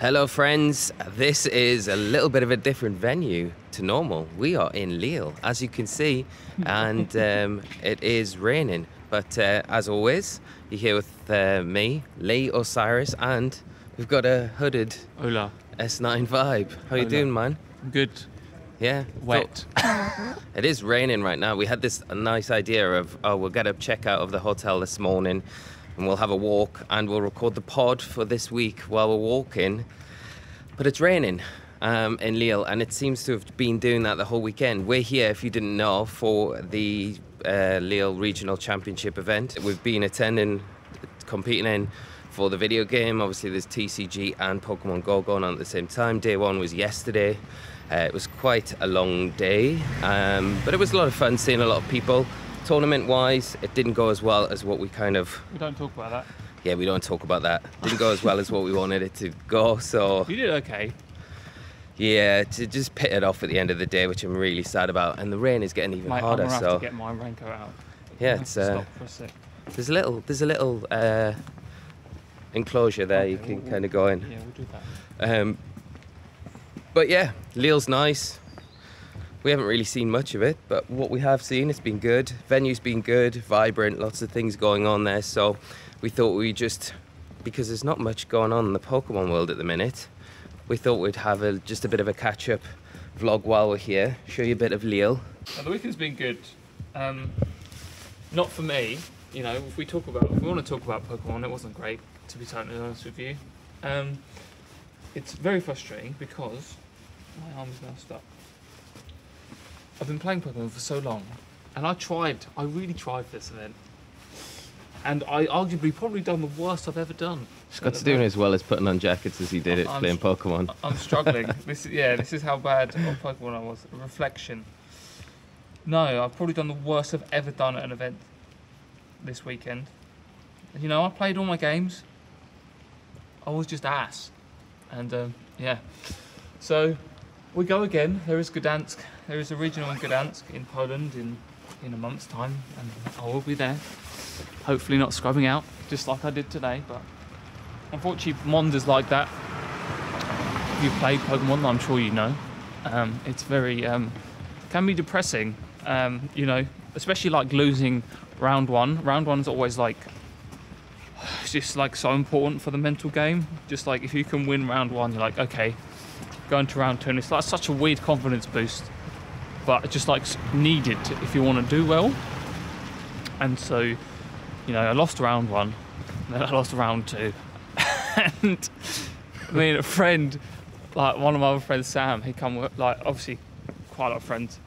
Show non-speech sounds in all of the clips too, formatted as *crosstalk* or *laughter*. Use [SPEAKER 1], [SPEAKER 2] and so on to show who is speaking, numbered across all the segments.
[SPEAKER 1] Hello, friends. This is a little bit of a different venue to normal. We are in Lille, as you can see, and *laughs* um, it is raining. But uh, as always, you're here with uh, me, Lee Osirus, and we've got a hooded
[SPEAKER 2] Hola.
[SPEAKER 1] S9 vibe. How you
[SPEAKER 2] Hola.
[SPEAKER 1] doing, man?
[SPEAKER 2] Good.
[SPEAKER 1] Yeah,
[SPEAKER 2] Wet. *laughs*
[SPEAKER 1] It is raining right now. We had this nice idea of, oh, we'll get a check out of the hotel this morning and we'll have a walk and we'll record the pod for this week while we're walking. But it's raining um, in Lille and it seems to have been doing that the whole weekend. We're here, if you didn't know, for the uh, Lille Regional Championship event. We've been attending, competing in for the video game. Obviously, there's TCG and Pokemon Go going on at the same time. Day one was yesterday. Uh, it was quite a long day, um, but it was a lot of fun seeing a lot of people. Tournament wise, it didn't go as well as what we kind of,
[SPEAKER 2] We don't talk about that.
[SPEAKER 1] yeah, we don't talk about that. Didn't go as well as what we wanted it to go. So,
[SPEAKER 2] You did okay.
[SPEAKER 1] yeah, to just pit it off at the end of the day, which I'm really sad about. And the rain is getting even
[SPEAKER 2] Mate, I'm
[SPEAKER 1] harder.
[SPEAKER 2] gonna have
[SPEAKER 1] So,
[SPEAKER 2] to get my raincoat out.
[SPEAKER 1] yeah, it's uh,
[SPEAKER 2] stop for a sec.
[SPEAKER 1] there's a little, there's a little uh, enclosure there you can
[SPEAKER 2] we'll-
[SPEAKER 1] kind of go in.
[SPEAKER 2] Yeah, we'll do that.
[SPEAKER 1] Um, but yeah, Lille's nice. We haven't really seen much of it, but what we have seen, it's been good. Venue's been good, vibrant, lots of things going on there. So we thought we just, because there's not much going on in the Pokemon world at the minute, we thought we'd have a, just a bit of a catch up vlog while we're here, show you a bit of Lille.
[SPEAKER 2] Now, the weekend's been good. Um, not for me. You know, if we talk about, if we want to talk about Pokemon, it wasn't great. To be totally honest with you, um, it's very frustrating because my arm is now stuck. I've been playing Pokemon for so long, and I tried. I really tried for this event, and I arguably probably done the worst I've ever done.
[SPEAKER 1] Scott's doing as well as putting on jackets as he did it
[SPEAKER 2] I'm
[SPEAKER 1] playing
[SPEAKER 2] s-
[SPEAKER 1] Pokemon. *laughs*
[SPEAKER 2] I'm struggling. *laughs* this is, yeah, this is how bad of Pokemon I was. Reflection. No, I've probably done the worst I've ever done at an event this weekend. You know, I played all my games. I was just ass, and um, yeah. So we go again. There is Gdansk. There is a regional in Gdansk in Poland in in a month's time, and I will be there. Hopefully, not scrubbing out just like I did today, but unfortunately, Monda's like that if you've played Pokemon, I'm sure you know. Um, it's very um, can be depressing. Um, you know, especially like losing round one. Round one's always like it's *sighs* just like so important for the mental game. Just like if you can win round one, you're like okay, going to round two, and it's like such a weird confidence boost, but just like needed if you want to do well. And so, you know, I lost round one, then I lost round two, *laughs* and me and a friend, like one of my other friends, Sam, he come with, like obviously quite a lot of friends.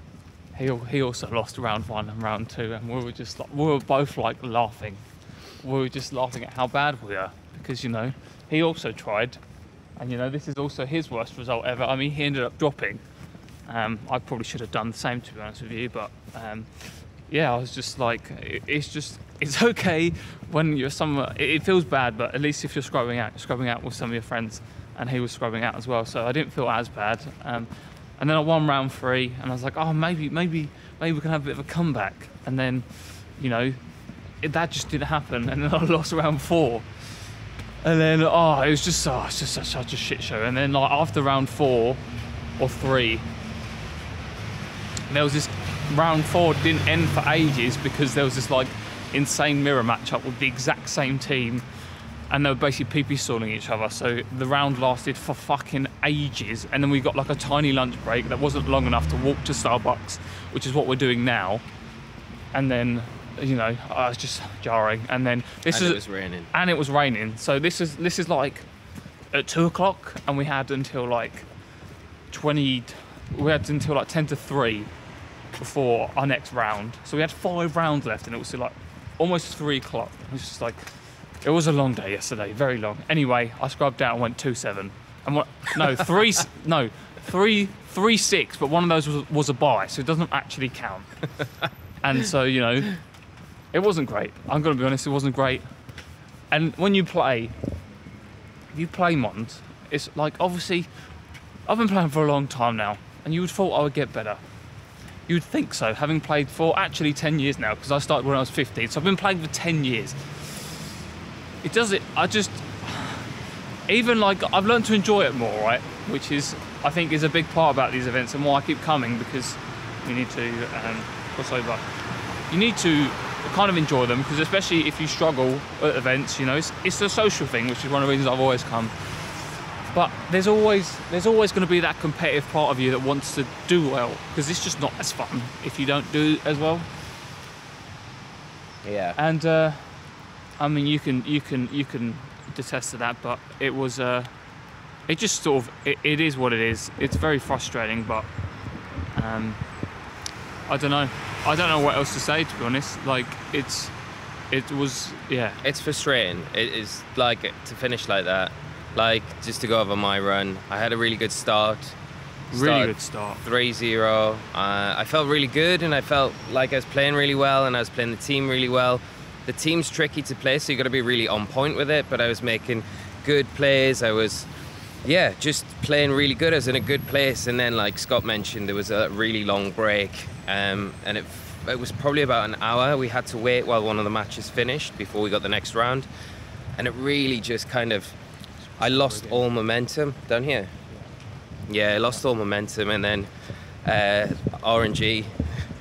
[SPEAKER 2] He he also lost round one and round two, and we were just like we were both like laughing. We were just laughing at how bad we are because you know he also tried, and you know this is also his worst result ever. I mean he ended up dropping. Um, I probably should have done the same to be honest with you, but um, yeah, I was just like, it- it's just, it's *laughs* okay when you're somewhere, it it feels bad, but at least if you're scrubbing out, you're scrubbing out with some of your friends, and he was scrubbing out as well, so I didn't feel as bad. Um, and then I won round three, and I was like, oh, maybe, maybe, maybe we can have a bit of a comeback. And then, you know, it, that just didn't happen, and then I *laughs* lost round four. And then, oh, it was just, oh, it's just such, such a shit show. And then, like, after round four or three, there was this round four didn't end for ages because there was this like insane mirror matchup with the exact same team and they were basically PP stalling each other. So the round lasted for fucking ages, and then we got like a tiny lunch break that wasn't long enough to walk to Starbucks, which is what we're doing now. And then, you know, uh, it's just jarring. And then this
[SPEAKER 1] and
[SPEAKER 2] is
[SPEAKER 1] it was raining.
[SPEAKER 2] and it was raining. So this is this is like at two o'clock, and we had until like twenty. We had until like ten to three before our next round. So we had five rounds left, and it was like almost three o'clock. It was just like it was a long day yesterday, very long. Anyway, I scrubbed out and went two seven, and what? No, *laughs* three. no, three three six. But one of those was, was a buy, so it doesn't actually count. and so you know, it wasn't great. I'm gonna be honest, it wasn't great. And when you play, if you play Mons, it's like obviously, I've been playing for a long time now, and you would thought I would get better. You would think so, having played for actually 10 years now, because I started when I was 15, so I've been playing for 10 years. It does it, I just, even like I've learned to enjoy it more, right? Which is I think is a big part about these events and why I keep coming because you need to um, cross over. You need to kind of enjoy them because especially if you struggle at events, you know, it's, it's a social thing, which is one of the reasons I've always come. But there's always there's always going to be that competitive part of you that wants to do well because it's just not as fun if you don't do as well.
[SPEAKER 1] Yeah.
[SPEAKER 2] And uh, I mean, you can you can you can detest to that, but it was uh, it just sort of it, it is what it is. It's very frustrating, but um, I don't know. I don't know what else to say to be honest. Like it's it was yeah.
[SPEAKER 1] It's frustrating. It is like to finish like that. Like just to go over my run. I had a really good start.
[SPEAKER 2] Really good start.
[SPEAKER 1] 3-0. Uh, I felt really good and I felt like I was playing really well and I was playing the team really well. The team's tricky to play, so you've got to be really on point with it. But I was making good plays. I was, yeah, just playing really good. I was in a good place. And then, like Scott mentioned, there was a really long break, um, and it it was probably about an hour. We had to wait while one of the matches finished before we got the next round, and it really just kind of, I lost all momentum down here. Yeah, I lost all momentum, and then uh, RNG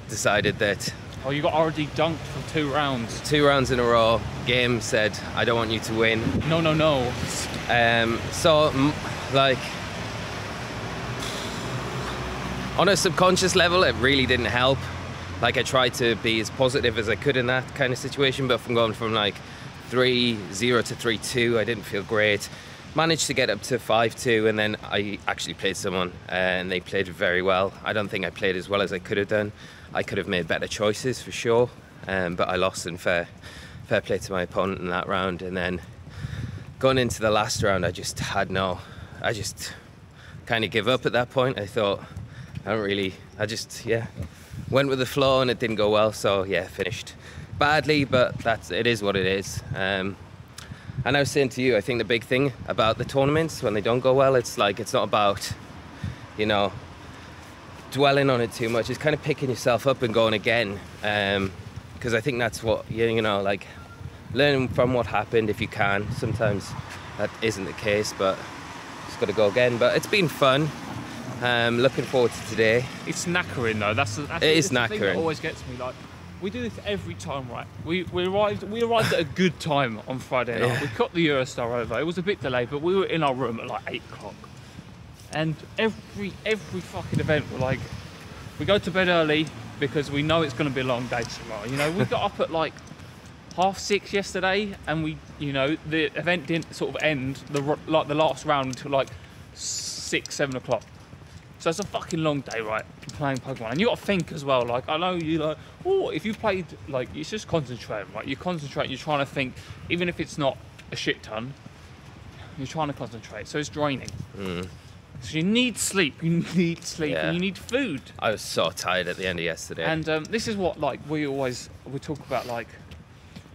[SPEAKER 1] decided that
[SPEAKER 2] Oh, you got already dunked for two rounds.
[SPEAKER 1] two rounds in a row, game said, I don't want you to win.
[SPEAKER 2] No, no, no.
[SPEAKER 1] Um, so, m- like, on a subconscious level, it really didn't help. Like, I tried to be as positive as I could in that kind of situation, but from going from like 3 0 to 3 2, I didn't feel great. Managed to get up to 5 2, and then I actually played someone, uh, and they played very well. I don't think I played as well as I could have done. I could have made better choices for sure, um, but I lost in fair, fair play to my opponent in that round. And then going into the last round, I just had no, I just kind of give up at that point. I thought, I don't really, I just, yeah, went with the flow and it didn't go well. So yeah, finished badly, but that's, it is what it is. Um, and I was saying to you, I think the big thing about the tournaments when they don't go well, it's like, it's not about, you know, dwelling on it too much. It's kind of picking yourself up and going again. Because I think that's what, you know, like learning from what happened if you can. Sometimes that isn't the case, but just got to go again. But it's been fun. Um, looking forward to today.
[SPEAKER 2] It's knackering though. That's, that's
[SPEAKER 1] It is
[SPEAKER 2] that's the thing that
[SPEAKER 1] knackering.
[SPEAKER 2] always gets me. Like we do this every time, right? We we arrived we arrived at a good time on Friday night.
[SPEAKER 1] Yeah.
[SPEAKER 2] We got the Eurostar over. It was a bit delayed, but we were in our room at like eight o'clock. And every every fucking event, we're like, we go to bed early because we know it's going to be a long day tomorrow. You know, we got up at like half six yesterday, and we, you know, the event didn't sort of end the like the last round until like six seven o'clock. So it's a fucking long day, right? Playing Pokemon, and you got to think as well. Like I know you like, oh, if you played like, it's just concentrating, right? You concentrate. You're trying to think, even if it's not a shit ton. You're trying to concentrate, so it's draining. So you need sleep. You need sleep,
[SPEAKER 1] Yeah.
[SPEAKER 2] and you need food.
[SPEAKER 1] I was so tired at the end of yesterday.
[SPEAKER 2] And um, this is what like we always we talk about like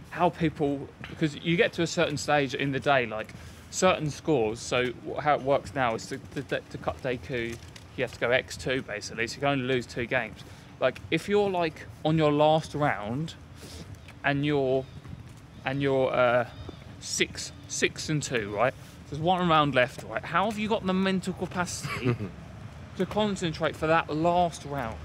[SPEAKER 2] how people because you get to a certain stage in the day like certain scores. So how it works now is to, to, to cut day two, you have to go X two basically. So you can only lose two games. Like if you're like on your last round, and you're and you're uh, six six and two, right? There's one round left, right? How have you got the mental capacity *laughs* to concentrate for that last round?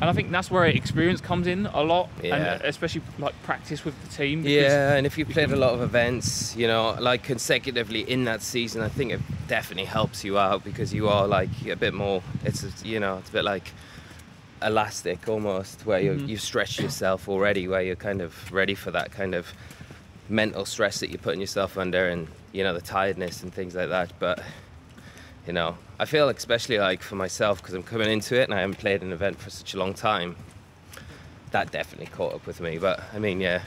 [SPEAKER 2] And I think that's where experience comes in a lot,
[SPEAKER 1] Yeah.
[SPEAKER 2] and especially like practice with the team.
[SPEAKER 1] Yeah, and if you played a lot of events, you know, like consecutively in that season, I think it definitely helps you out because you are like a bit more. It's you know, it's a bit like elastic almost, where you
[SPEAKER 2] Mhm.
[SPEAKER 1] you've stretched yourself already, where you're kind of ready for that kind of mental stress that you're putting yourself under, and you know the tiredness and things like that. But you know, I feel especially like for myself because I'm coming into it and I haven't played an event for such a long time. That definitely caught up with me. But I mean, yeah.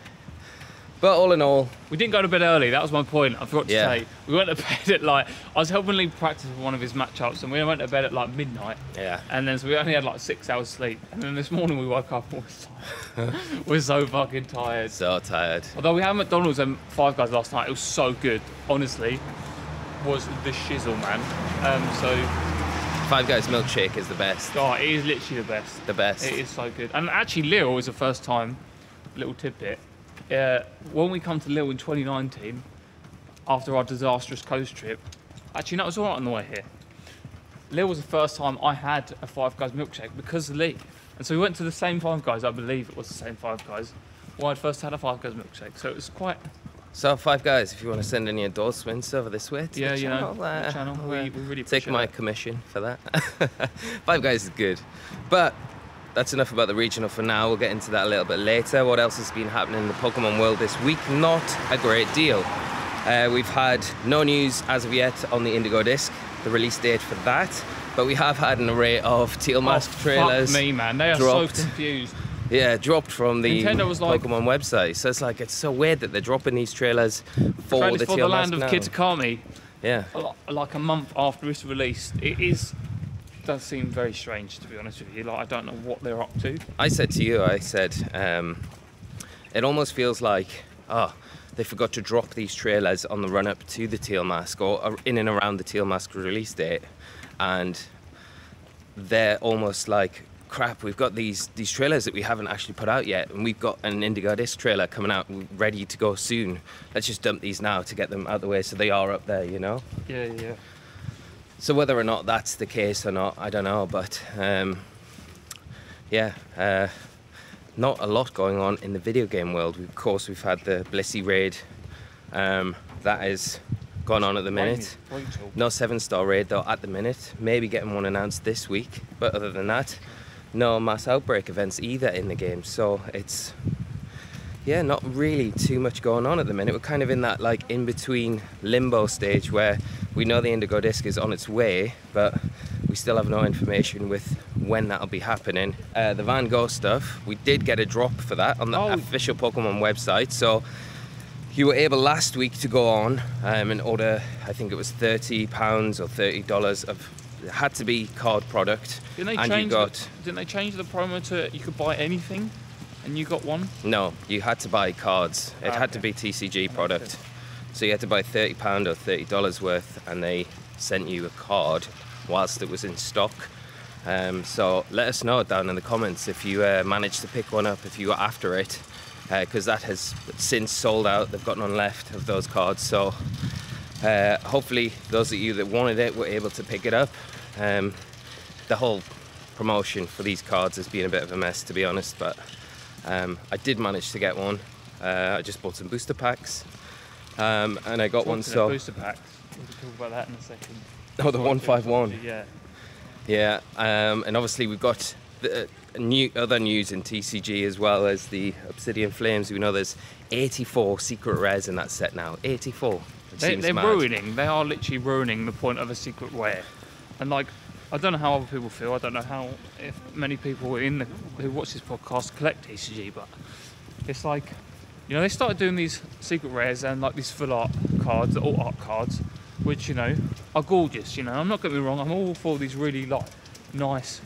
[SPEAKER 1] But all in all,
[SPEAKER 2] We didn't go to bed early. That was my point. I forgot to
[SPEAKER 1] Yeah.
[SPEAKER 2] say. We went to *laughs* bed at like I was helping Lee practice with one of his matchups, and we went to bed at like midnight.
[SPEAKER 1] yeah.
[SPEAKER 2] And then so we only had like six hours sleep. And then this morning we woke up and we're so, *laughs* we're so fucking tired.
[SPEAKER 1] So tired.
[SPEAKER 2] Although we had McDonald's and Five Guys last night, it was so good. Honestly, was the shizzle, man. Um, so
[SPEAKER 1] Five Guys milkshake is the best.
[SPEAKER 2] oh, it is literally the best.
[SPEAKER 1] The best.
[SPEAKER 2] It is so good. And actually, Lille was the first time. Little tidbit. Uh, when we come to Lille in 2019, after our disastrous coast trip. Actually, no, it was all right on the way here. Lille was the first time I had a Five Guys milkshake because of Lee. And so we went to the same Five Guys, I believe it was the same Five Guys, where I'd first had a Five Guys milkshake. So it was quite,
[SPEAKER 1] So, Five Guys, if you want to send any endorsements over this way to
[SPEAKER 2] yeah,
[SPEAKER 1] the
[SPEAKER 2] you know,
[SPEAKER 1] channel,
[SPEAKER 2] the
[SPEAKER 1] uh,
[SPEAKER 2] channel. We,
[SPEAKER 1] uh,
[SPEAKER 2] we really
[SPEAKER 1] take my
[SPEAKER 2] it.
[SPEAKER 1] commission for that. *laughs* Five Guys is good. But that's enough about the regional for now. We'll get into that a little bit later. What else has been happening in the Pokemon world this week? Not a great deal. Uh, we've had no news as of yet on the Indigo Disc, the release date for that. But we have had an array of Teal Mask
[SPEAKER 2] oh,
[SPEAKER 1] trailers.
[SPEAKER 2] Fuck me, man. They are
[SPEAKER 1] dropped.
[SPEAKER 2] so confused.
[SPEAKER 1] Yeah, dropped from the
[SPEAKER 2] Nintendo was like-
[SPEAKER 1] Pokemon website. So it's like it's so weird that they're dropping these trailers for
[SPEAKER 2] Trailers
[SPEAKER 1] the
[SPEAKER 2] for
[SPEAKER 1] Teal
[SPEAKER 2] the land
[SPEAKER 1] Mask
[SPEAKER 2] of
[SPEAKER 1] now.
[SPEAKER 2] Kitakami,
[SPEAKER 1] Yeah.
[SPEAKER 2] like a month after it's released. It is does seem very strange to be honest with you. Like I don't know what they're up to.
[SPEAKER 1] I said to you, I said, um, it almost feels like, oh, they forgot to drop these trailers on the run up to the Teal Mask or in and around the Teal Mask release date. And they're almost like, crap, we've got these, these trailers that we haven't actually put out yet. And we've got an Indigo Disc trailer coming out ready to go soon. Let's just dump these now to get them out the way so they are up there, you know?
[SPEAKER 2] Yeah, yeah.
[SPEAKER 1] So whether or not that's the case or not, I don't know. But um, yeah, uh, not a lot going on in the video game world. Of course, we've had the Blissey raid. Um, that is going on at the minute. No seven star raid though at the minute. Maybe getting one announced this week. But other than that, no mass outbreak events either in the game. So it's yeah, not really too much going on at the minute. We're kind of in that like in between limbo stage where we know the Indigo Disc is on its way, but we still have no information with when that'll be happening. Uh, the Van Gogh stuff, we did get a drop for that on the
[SPEAKER 2] Oh.
[SPEAKER 1] official Pokemon website. So you were able last week to go on um, and order, I think it was thirty pounds or thirty dollars of. It had to be card product,
[SPEAKER 2] Didn't they
[SPEAKER 1] and you got
[SPEAKER 2] the, didn't they change the promo to you could buy anything, and you got one?
[SPEAKER 1] No, you had to buy cards. It
[SPEAKER 2] Ah,
[SPEAKER 1] had to be TCG product. So you had to buy thirty pound or thirty dollars worth, and they sent you a card whilst it was in stock. Um, so let us know down in the comments if you uh, managed to pick one up, if you were after it, because that has since sold out. They've got none left of those cards. So uh, hopefully those of you that wanted it were able to pick it up. Um, the whole promotion for these cards has been a bit of a mess, to be honest, but um, I did manage to get one. Uh, I just bought some booster packs, um, and I got one.
[SPEAKER 2] Talking of
[SPEAKER 1] So
[SPEAKER 2] booster packs. We'll talk about that in a second.
[SPEAKER 1] oh, the one five one.
[SPEAKER 2] Yeah.
[SPEAKER 1] Yeah, um, and obviously we've got the uh, new other news in TCG as well as the Obsidian Flames. We know there's 84 secret rares in that set now. 84. It
[SPEAKER 2] They, they're
[SPEAKER 1] mad.
[SPEAKER 2] ruining. They are literally ruining the point of a secret rare. And like, I don't know how other people feel. I don't know how if many people in the who watch this podcast collect TCG, but it's like, you know, they started doing these secret rares and like these full art cards, all art cards, which you know are gorgeous. You know, I'm not getting me wrong. I'm all for these really like nice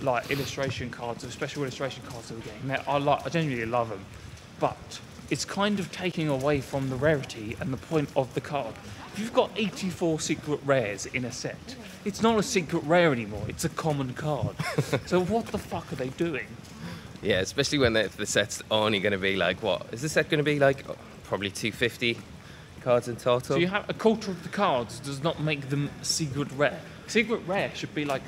[SPEAKER 2] like illustration cards, or special illustration cards of the game. I like, I genuinely love them, but it's kind of taking away from the rarity and the point of the card. If you've got 84 secret rares in a set, it's not a secret rare anymore. It's a common card. *laughs* so what the fuck are they doing?
[SPEAKER 1] Yeah, especially when the, the set's only going to be like what? Is the set going to be like oh, probably 250 cards in total?
[SPEAKER 2] So you have a quarter of the cards does not make them secret rare. Secret rare should be like,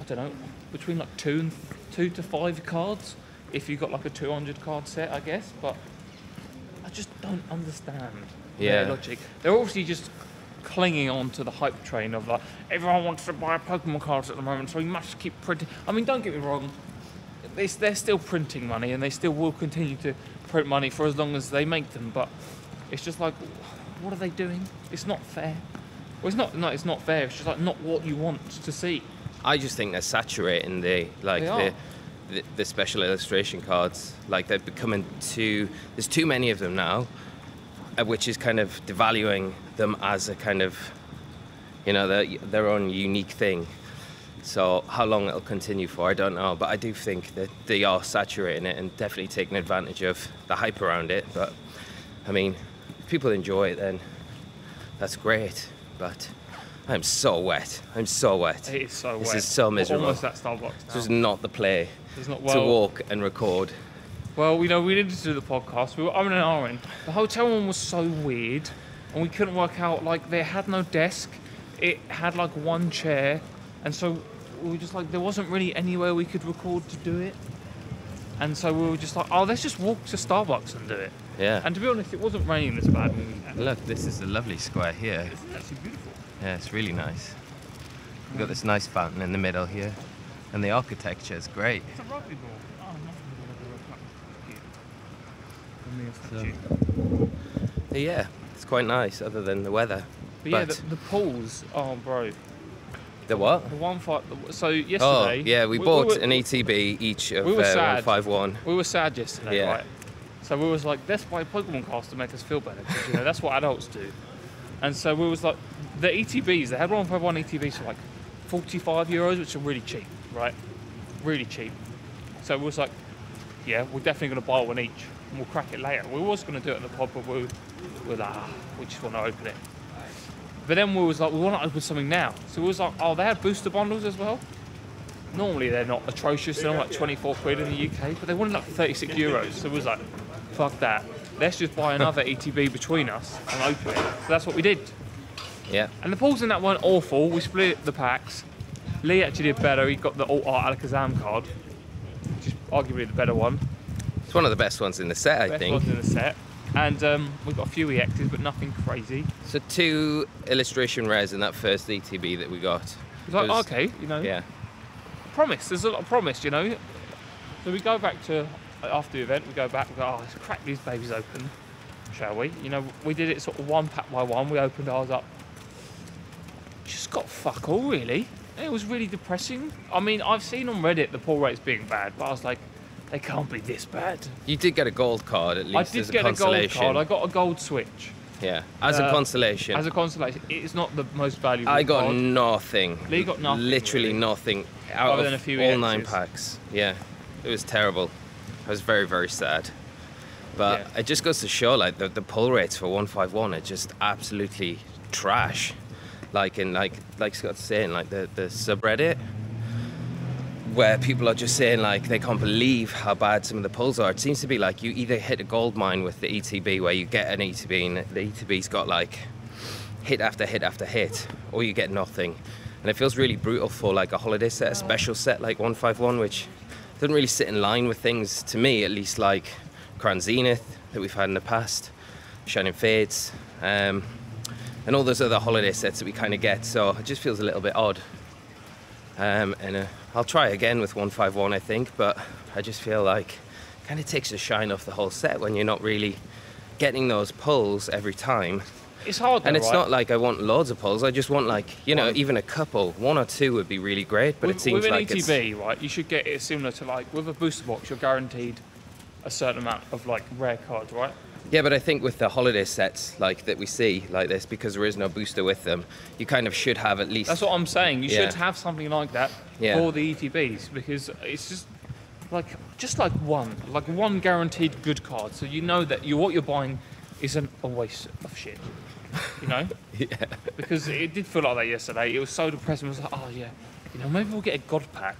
[SPEAKER 2] I don't know, between like two and two to five cards. If you got like a 200 card set, I guess. But I just don't understand their logic. They're obviously just clinging on to the hype train of like everyone wants to buy Pokemon cards at the moment, so we must keep printing. I mean, don't get me wrong. They, they're still printing money, and they still will continue to print money for as long as they make them. But it's just like, what are they doing? It's not fair. Well, it's not. No, it's not fair. It's just like not what you want to see.
[SPEAKER 1] I just think they're saturating the like
[SPEAKER 2] They
[SPEAKER 1] the. The the special illustration cards. Like they're becoming too. There's too many of them now, uh, which is kind of devaluing them as a kind of, you know, their their own unique thing. So how long it'll continue for, I don't know. But I do think that they are saturating it and definitely taking advantage of the hype around it. But I mean, if people enjoy it, then that's great. But I'm so wet. I'm so wet.
[SPEAKER 2] It is so
[SPEAKER 1] This
[SPEAKER 2] wet.
[SPEAKER 1] is so miserable.
[SPEAKER 2] Almost at Starbucks.
[SPEAKER 1] This is not the play
[SPEAKER 2] not
[SPEAKER 1] to walk and record.
[SPEAKER 2] Well, you know we needed to do the podcast. We were umming and ahhing. The hotel room was so weird. and we couldn't work out like they had no desk. It had like one chair, and so we were just like there wasn't really anywhere we could record to do it. And so we were just like, oh, let's just walk to Starbucks and do it.
[SPEAKER 1] Yeah.
[SPEAKER 2] And to be honest, it wasn't raining this bad when we had it.
[SPEAKER 1] Look, this is a lovely square here.
[SPEAKER 2] It's actually beautiful.
[SPEAKER 1] Yeah, it's really nice. We've got this nice fountain in the middle here, and the architecture is great.
[SPEAKER 2] It's a rugby ball. Oh, not
[SPEAKER 1] So-. But yeah, it's quite nice, other than the weather.
[SPEAKER 2] But yeah, the, the pools. Oh, bro.
[SPEAKER 1] The what?
[SPEAKER 2] The one fight. So yesterday.
[SPEAKER 1] Oh, yeah, we,
[SPEAKER 2] we
[SPEAKER 1] bought
[SPEAKER 2] were-
[SPEAKER 1] an ETB each of
[SPEAKER 2] we were
[SPEAKER 1] uh,
[SPEAKER 2] sad.
[SPEAKER 1] 151.
[SPEAKER 2] We were sad yesterday,
[SPEAKER 1] Yeah.
[SPEAKER 2] right? So we was like, let's buy Pokemon cards to make us feel better, you know that's what adults do. And so we was like, the ETBs, they had 151 ETBs for like 45 euros, which are really cheap, right? Really cheap. So we was like, yeah, we're definitely going to buy one each, and we'll crack it later. We was going to do it in the pub, but we we were like, ah, we just want to open it. But then we was like, we want to open something now. So we was like, oh, they had booster bundles as well. Normally they're not atrocious, they're like 24 quid in the UK, but they wanted like 36 euros. So it was like, fuck that. Let's just buy another ETB between us and open it. So that's what we did.
[SPEAKER 1] Yeah.
[SPEAKER 2] And the pulls in that weren't awful. We split the packs. Lee actually did better. He got the Alt Art Alakazam card, which is arguably the better one.
[SPEAKER 1] It's one of the best ones in the set, I
[SPEAKER 2] Best
[SPEAKER 1] think.
[SPEAKER 2] ones in the set. And um, we've got a few EXs, but nothing crazy.
[SPEAKER 1] So two illustration rares in that first ETB that we got.
[SPEAKER 2] It's like,
[SPEAKER 1] Was-
[SPEAKER 2] okay, you know,
[SPEAKER 1] Yeah.
[SPEAKER 2] promise. There's a lot of promise, you know. So we go back to after the event. We go back. We go, oh, let's crack these babies open, shall we? You know, we did it sort of one pack by one. We opened ours up. Just got fuck all really. It was really depressing. I mean, I've seen on Reddit the pull rates being bad, but I was like, they can't be this bad.
[SPEAKER 1] You did get a gold card at least.
[SPEAKER 2] I did
[SPEAKER 1] as a
[SPEAKER 2] get a gold card. I got a gold switch
[SPEAKER 1] yeah, as a
[SPEAKER 2] Uh,
[SPEAKER 1] consolation.
[SPEAKER 2] as a consolation. It's not the most valuable.
[SPEAKER 1] I got
[SPEAKER 2] card.
[SPEAKER 1] nothing.
[SPEAKER 2] Lee got nothing,
[SPEAKER 1] Literally
[SPEAKER 2] really.
[SPEAKER 1] nothing out
[SPEAKER 2] Other
[SPEAKER 1] of
[SPEAKER 2] than a few
[SPEAKER 1] all nine packs. Yeah, it was terrible. I was very very sad. But
[SPEAKER 2] Yeah.
[SPEAKER 1] it just goes to show like the, the pull rates for 151 are just absolutely trash. Like in like like Scott's saying, like the, the subreddit where people are just saying like they can't believe how bad some of the pulls are. It seems to be like you either hit a gold mine with the ETB where you get an ETB and the ETB's got like hit after hit after hit, or you get nothing. And it feels really brutal for like a holiday set, a special set like 151, which doesn't really sit in line with things to me, at least like Crown Zenith that we've had in the past, Shining Fates, um, and all those other holiday sets that we kind of get. So it just feels a little bit odd. Um, and uh, I'll try again with 151, I think, but I just feel like kind of takes the shine off the whole set when you're not really getting those pulls every time.
[SPEAKER 2] It's hard, though,
[SPEAKER 1] And it's
[SPEAKER 2] right?
[SPEAKER 1] not like I want loads of pulls. I just want like you know
[SPEAKER 2] One.
[SPEAKER 1] even a couple, one or two would be really great. But
[SPEAKER 2] with,
[SPEAKER 1] it seems
[SPEAKER 2] with an
[SPEAKER 1] like it's
[SPEAKER 2] ETB, right, you should get it similar to like with a booster box. You're guaranteed a certain amount of like rare cards, right?
[SPEAKER 1] Yeah. But I think with the holiday sets like that we see like this, because there is no booster with them, you kind of should have at least.
[SPEAKER 2] That's what I'm saying. You
[SPEAKER 1] Yeah.
[SPEAKER 2] should have something like that
[SPEAKER 1] Yeah.
[SPEAKER 2] for the ETBs because it's just like just like one, like one guaranteed good card, so you know that you what you're buying isn't a waste of shit. You know, *laughs*
[SPEAKER 1] yeah.
[SPEAKER 2] because it did feel like that yesterday. It was so depressing. It was like, oh yeah, you know, maybe we'll get a god pack.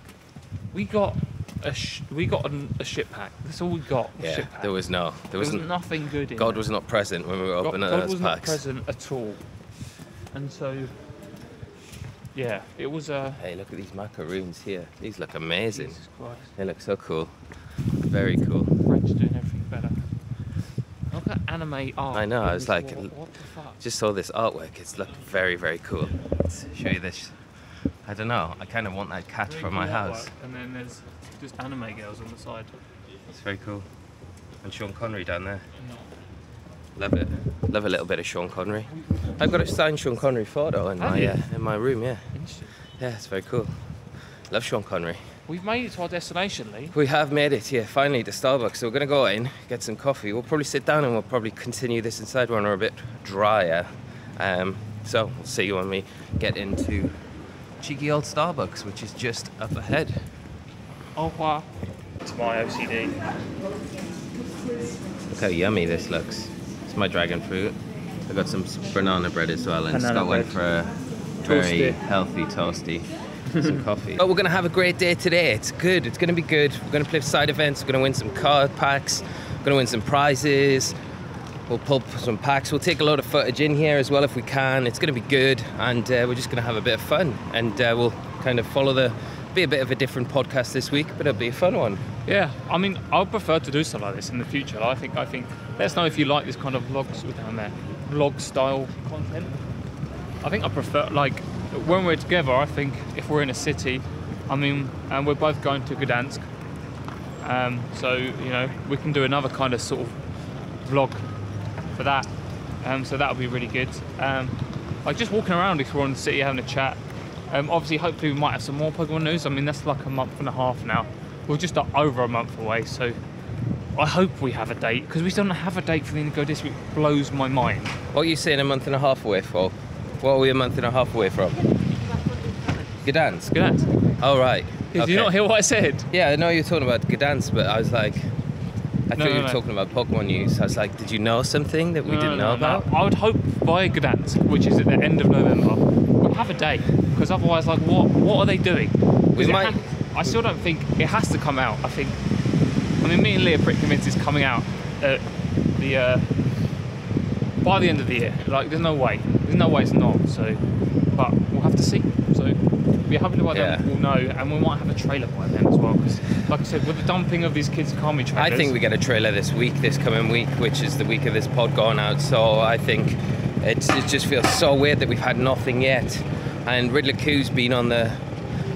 [SPEAKER 2] We got a sh- we got an, a ship pack. That's all we got.
[SPEAKER 1] Yeah, there was no, there
[SPEAKER 2] There was
[SPEAKER 1] wasn't.
[SPEAKER 2] nothing good in
[SPEAKER 1] God was not present when we were
[SPEAKER 2] God,
[SPEAKER 1] opening
[SPEAKER 2] God
[SPEAKER 1] those
[SPEAKER 2] was not present at all. And so, yeah, it was a.
[SPEAKER 1] Hey, look at these macaroons here. These look amazing. They look so cool. Very cool.
[SPEAKER 2] French doing everything better. Look at anime art.
[SPEAKER 1] I know, I was like-
[SPEAKER 2] what, what the fuck?
[SPEAKER 1] Just saw this artwork. It's looked very, very cool. Let's show you this. I don't know. I kind of want that cat for my house.
[SPEAKER 2] artwork, And then there's just anime girls on the side.
[SPEAKER 1] It's very cool. And Sean Connery down there. Love it. Love a little bit of Sean Connery. I've got a signed Sean Connery photo in
[SPEAKER 2] Have
[SPEAKER 1] my uh, in my room. Yeah,
[SPEAKER 2] Interesting.
[SPEAKER 1] yeah, it's very cool. Love Sean Connery.
[SPEAKER 2] We've made it to our destination, Lee.
[SPEAKER 1] We have made it here finally to Starbucks. So we're gonna go in, get some coffee. We'll probably sit down and we'll probably continue this inside when we're a bit drier. Um, so we'll see you when we get into cheeky old Starbucks, which is just up ahead.
[SPEAKER 2] Au revoir. It's my OCD.
[SPEAKER 1] Look how yummy this looks. It's my dragon fruit. I got some banana bread as well, and
[SPEAKER 2] Banana
[SPEAKER 1] Scott went for a very
[SPEAKER 2] Toasty.
[SPEAKER 1] healthy toasty. *laughs* some coffee. But we're gonna have a great day today. It's good. It's gonna be good. We're gonna play side events. We're gonna win some card packs. We're gonna win some prizes. We'll pulp some packs. We'll take a lot of footage in here as well if we can. It's going to be good, and uh, we're just going to have a bit of fun. And uh, we'll kind of follow the. Be a bit of a different podcast this week, but it'll be a fun one.
[SPEAKER 2] Yeah, I mean, I would prefer to do stuff like this in the future. I think, I think. Let us know if you like this kind of vlogs down there, vlog style content. I think I prefer like when we're together. I think if we're in a city, I mean, and we're both going to Gdansk, um, so you know we can do another kind of sort of vlog for that. Um, so that'll be really good. Um, like just walking around, exploring the city, having a chat. Um, obviously, hopefully, we might have some more Pokemon news. I mean, that's like a month and a half now. We're just over a month away, so I hope we have a date because we don't have a date for the Indigo District. Blows my mind.
[SPEAKER 1] What are you saying a month and a half away for? What are we a month and a half away from? Gdansk.
[SPEAKER 2] Good.
[SPEAKER 1] Oh, right.
[SPEAKER 2] Did
[SPEAKER 1] Okay.
[SPEAKER 2] you not hear what I said?
[SPEAKER 1] Yeah, I know you're talking about Gdansk, but I was like, I
[SPEAKER 2] No,
[SPEAKER 1] thought you were
[SPEAKER 2] no.
[SPEAKER 1] talking about Pokemon news. I was like, did you know something that we didn't
[SPEAKER 2] no,
[SPEAKER 1] know
[SPEAKER 2] no,
[SPEAKER 1] about?
[SPEAKER 2] I would hope by Gdansk, which is at the end of November, we'll have a date because otherwise, like, what what are they doing?
[SPEAKER 1] We might-
[SPEAKER 2] I still don't think it has to come out. I think. I mean, me and Lee are pretty convinced it's coming out at the uh, by the end of the year. Like, there's no way. There's no way it's not. So, but we'll have to see. We're happy by then
[SPEAKER 1] Yeah.
[SPEAKER 2] we'll know, and we might have a trailer by then as well. Because, like I said, with the dumping of these Kitakami trailers,
[SPEAKER 1] I think we get a trailer this week, this coming week, which is the week of this pod going out. So I think it just feels so weird that we've had nothing yet. And Riddler Khu's been on the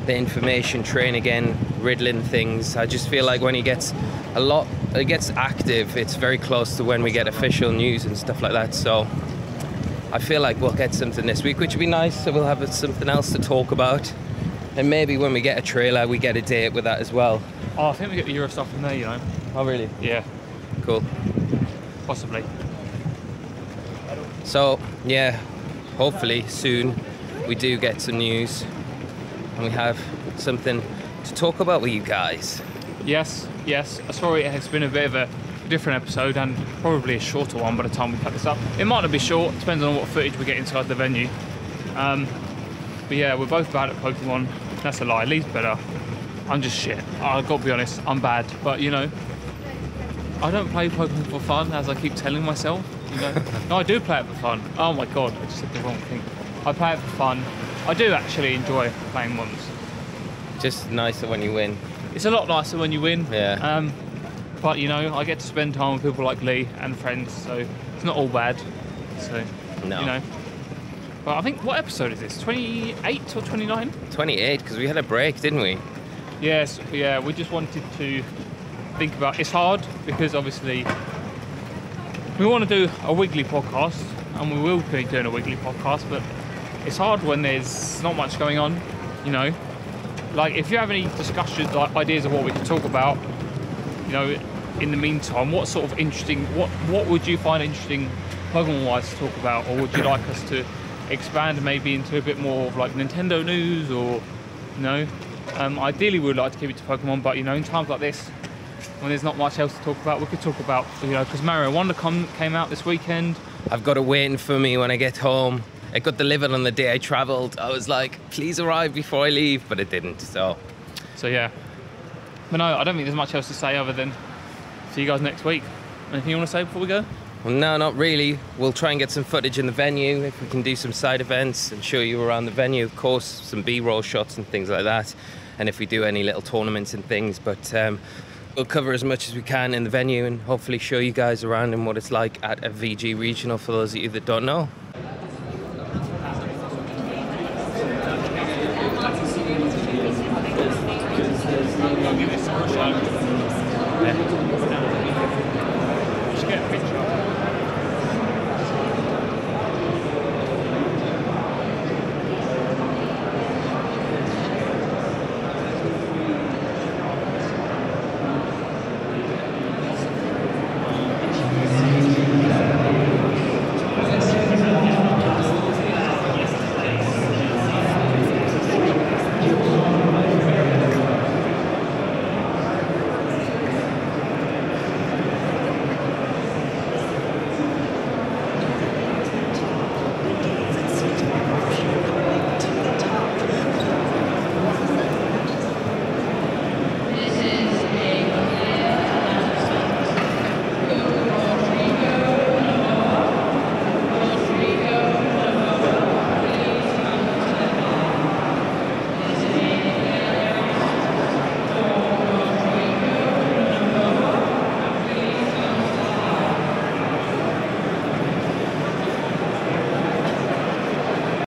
[SPEAKER 1] the information train again, riddling things. I just feel like when he gets a lot, it gets active. It's very close to when we get official news and stuff like that. So I feel like we'll get something this week, which would be nice. So we'll have something else to talk about. And maybe when we get a trailer, we get a date with that as well.
[SPEAKER 2] Oh, I think we get the Euro stuff from there. You know.
[SPEAKER 1] Oh, really?
[SPEAKER 2] Yeah,
[SPEAKER 1] Cool.
[SPEAKER 2] possibly.
[SPEAKER 1] So, yeah, hopefully soon we do get some news and we have something to talk about with you guys.
[SPEAKER 2] Yes, yes. Sorry, it has been a bit of a different episode and probably a shorter one by the time we cut this up. It might not be short, depends on what footage we get inside the venue. Um, but yeah, we're both bad at Pokemon. That's a lie. Lee's better. I'm just shit. I've got to be honest, I'm bad. But you know, I don't play Pokemon for fun, as I keep telling myself. You know, *laughs* no, I do play it for fun. Oh my god, I just said the wrong thing. I play it for fun. I do actually enjoy playing ones.
[SPEAKER 1] Just nicer when you win.
[SPEAKER 2] It's a lot nicer when you win.
[SPEAKER 1] Yeah.
[SPEAKER 2] Um, but you know, I get to spend time with people like Lee and friends, so it's not all bad. So
[SPEAKER 1] No.
[SPEAKER 2] you know. But I think what episode is this? Twenty eight or twenty nine?
[SPEAKER 1] 28, because we had a break, didn't we?
[SPEAKER 2] Yes, yeah, we just wanted to think about it's hard because obviously we want to do a weekly podcast and we will be doing a weekly podcast, but it's hard when there's not much going on, you know. Like if you have any discussions like ideas of what we could talk about, you know, in the meantime, what sort of interesting what what would you find interesting Pokemon wise to talk about or would you like us to expand maybe into a bit more of like Nintendo news or you know? Um, ideally, we would like to keep it to Pokemon, but you know, in times like this, when there's not much else to talk about, we could talk about you know, because Mario Wonder come, came out this weekend.
[SPEAKER 1] I've got it waiting for me when I get home. It got delivered on the day I travelled. I was like, please arrive before I leave, but it didn't. So,
[SPEAKER 2] So yeah, but no, I don't think there's much else to say other than see you guys next week. Anything you want to say before we go?
[SPEAKER 1] well, no, not really. We'll try and get some footage in the venue if we can do some side events and show you around the venue. Of course, some B-roll shots and things like that. And if we do any little tournaments and things, but um, we'll cover as much as we can in the venue and hopefully show you guys around and what it's like at a VG regional for those of you that don't know.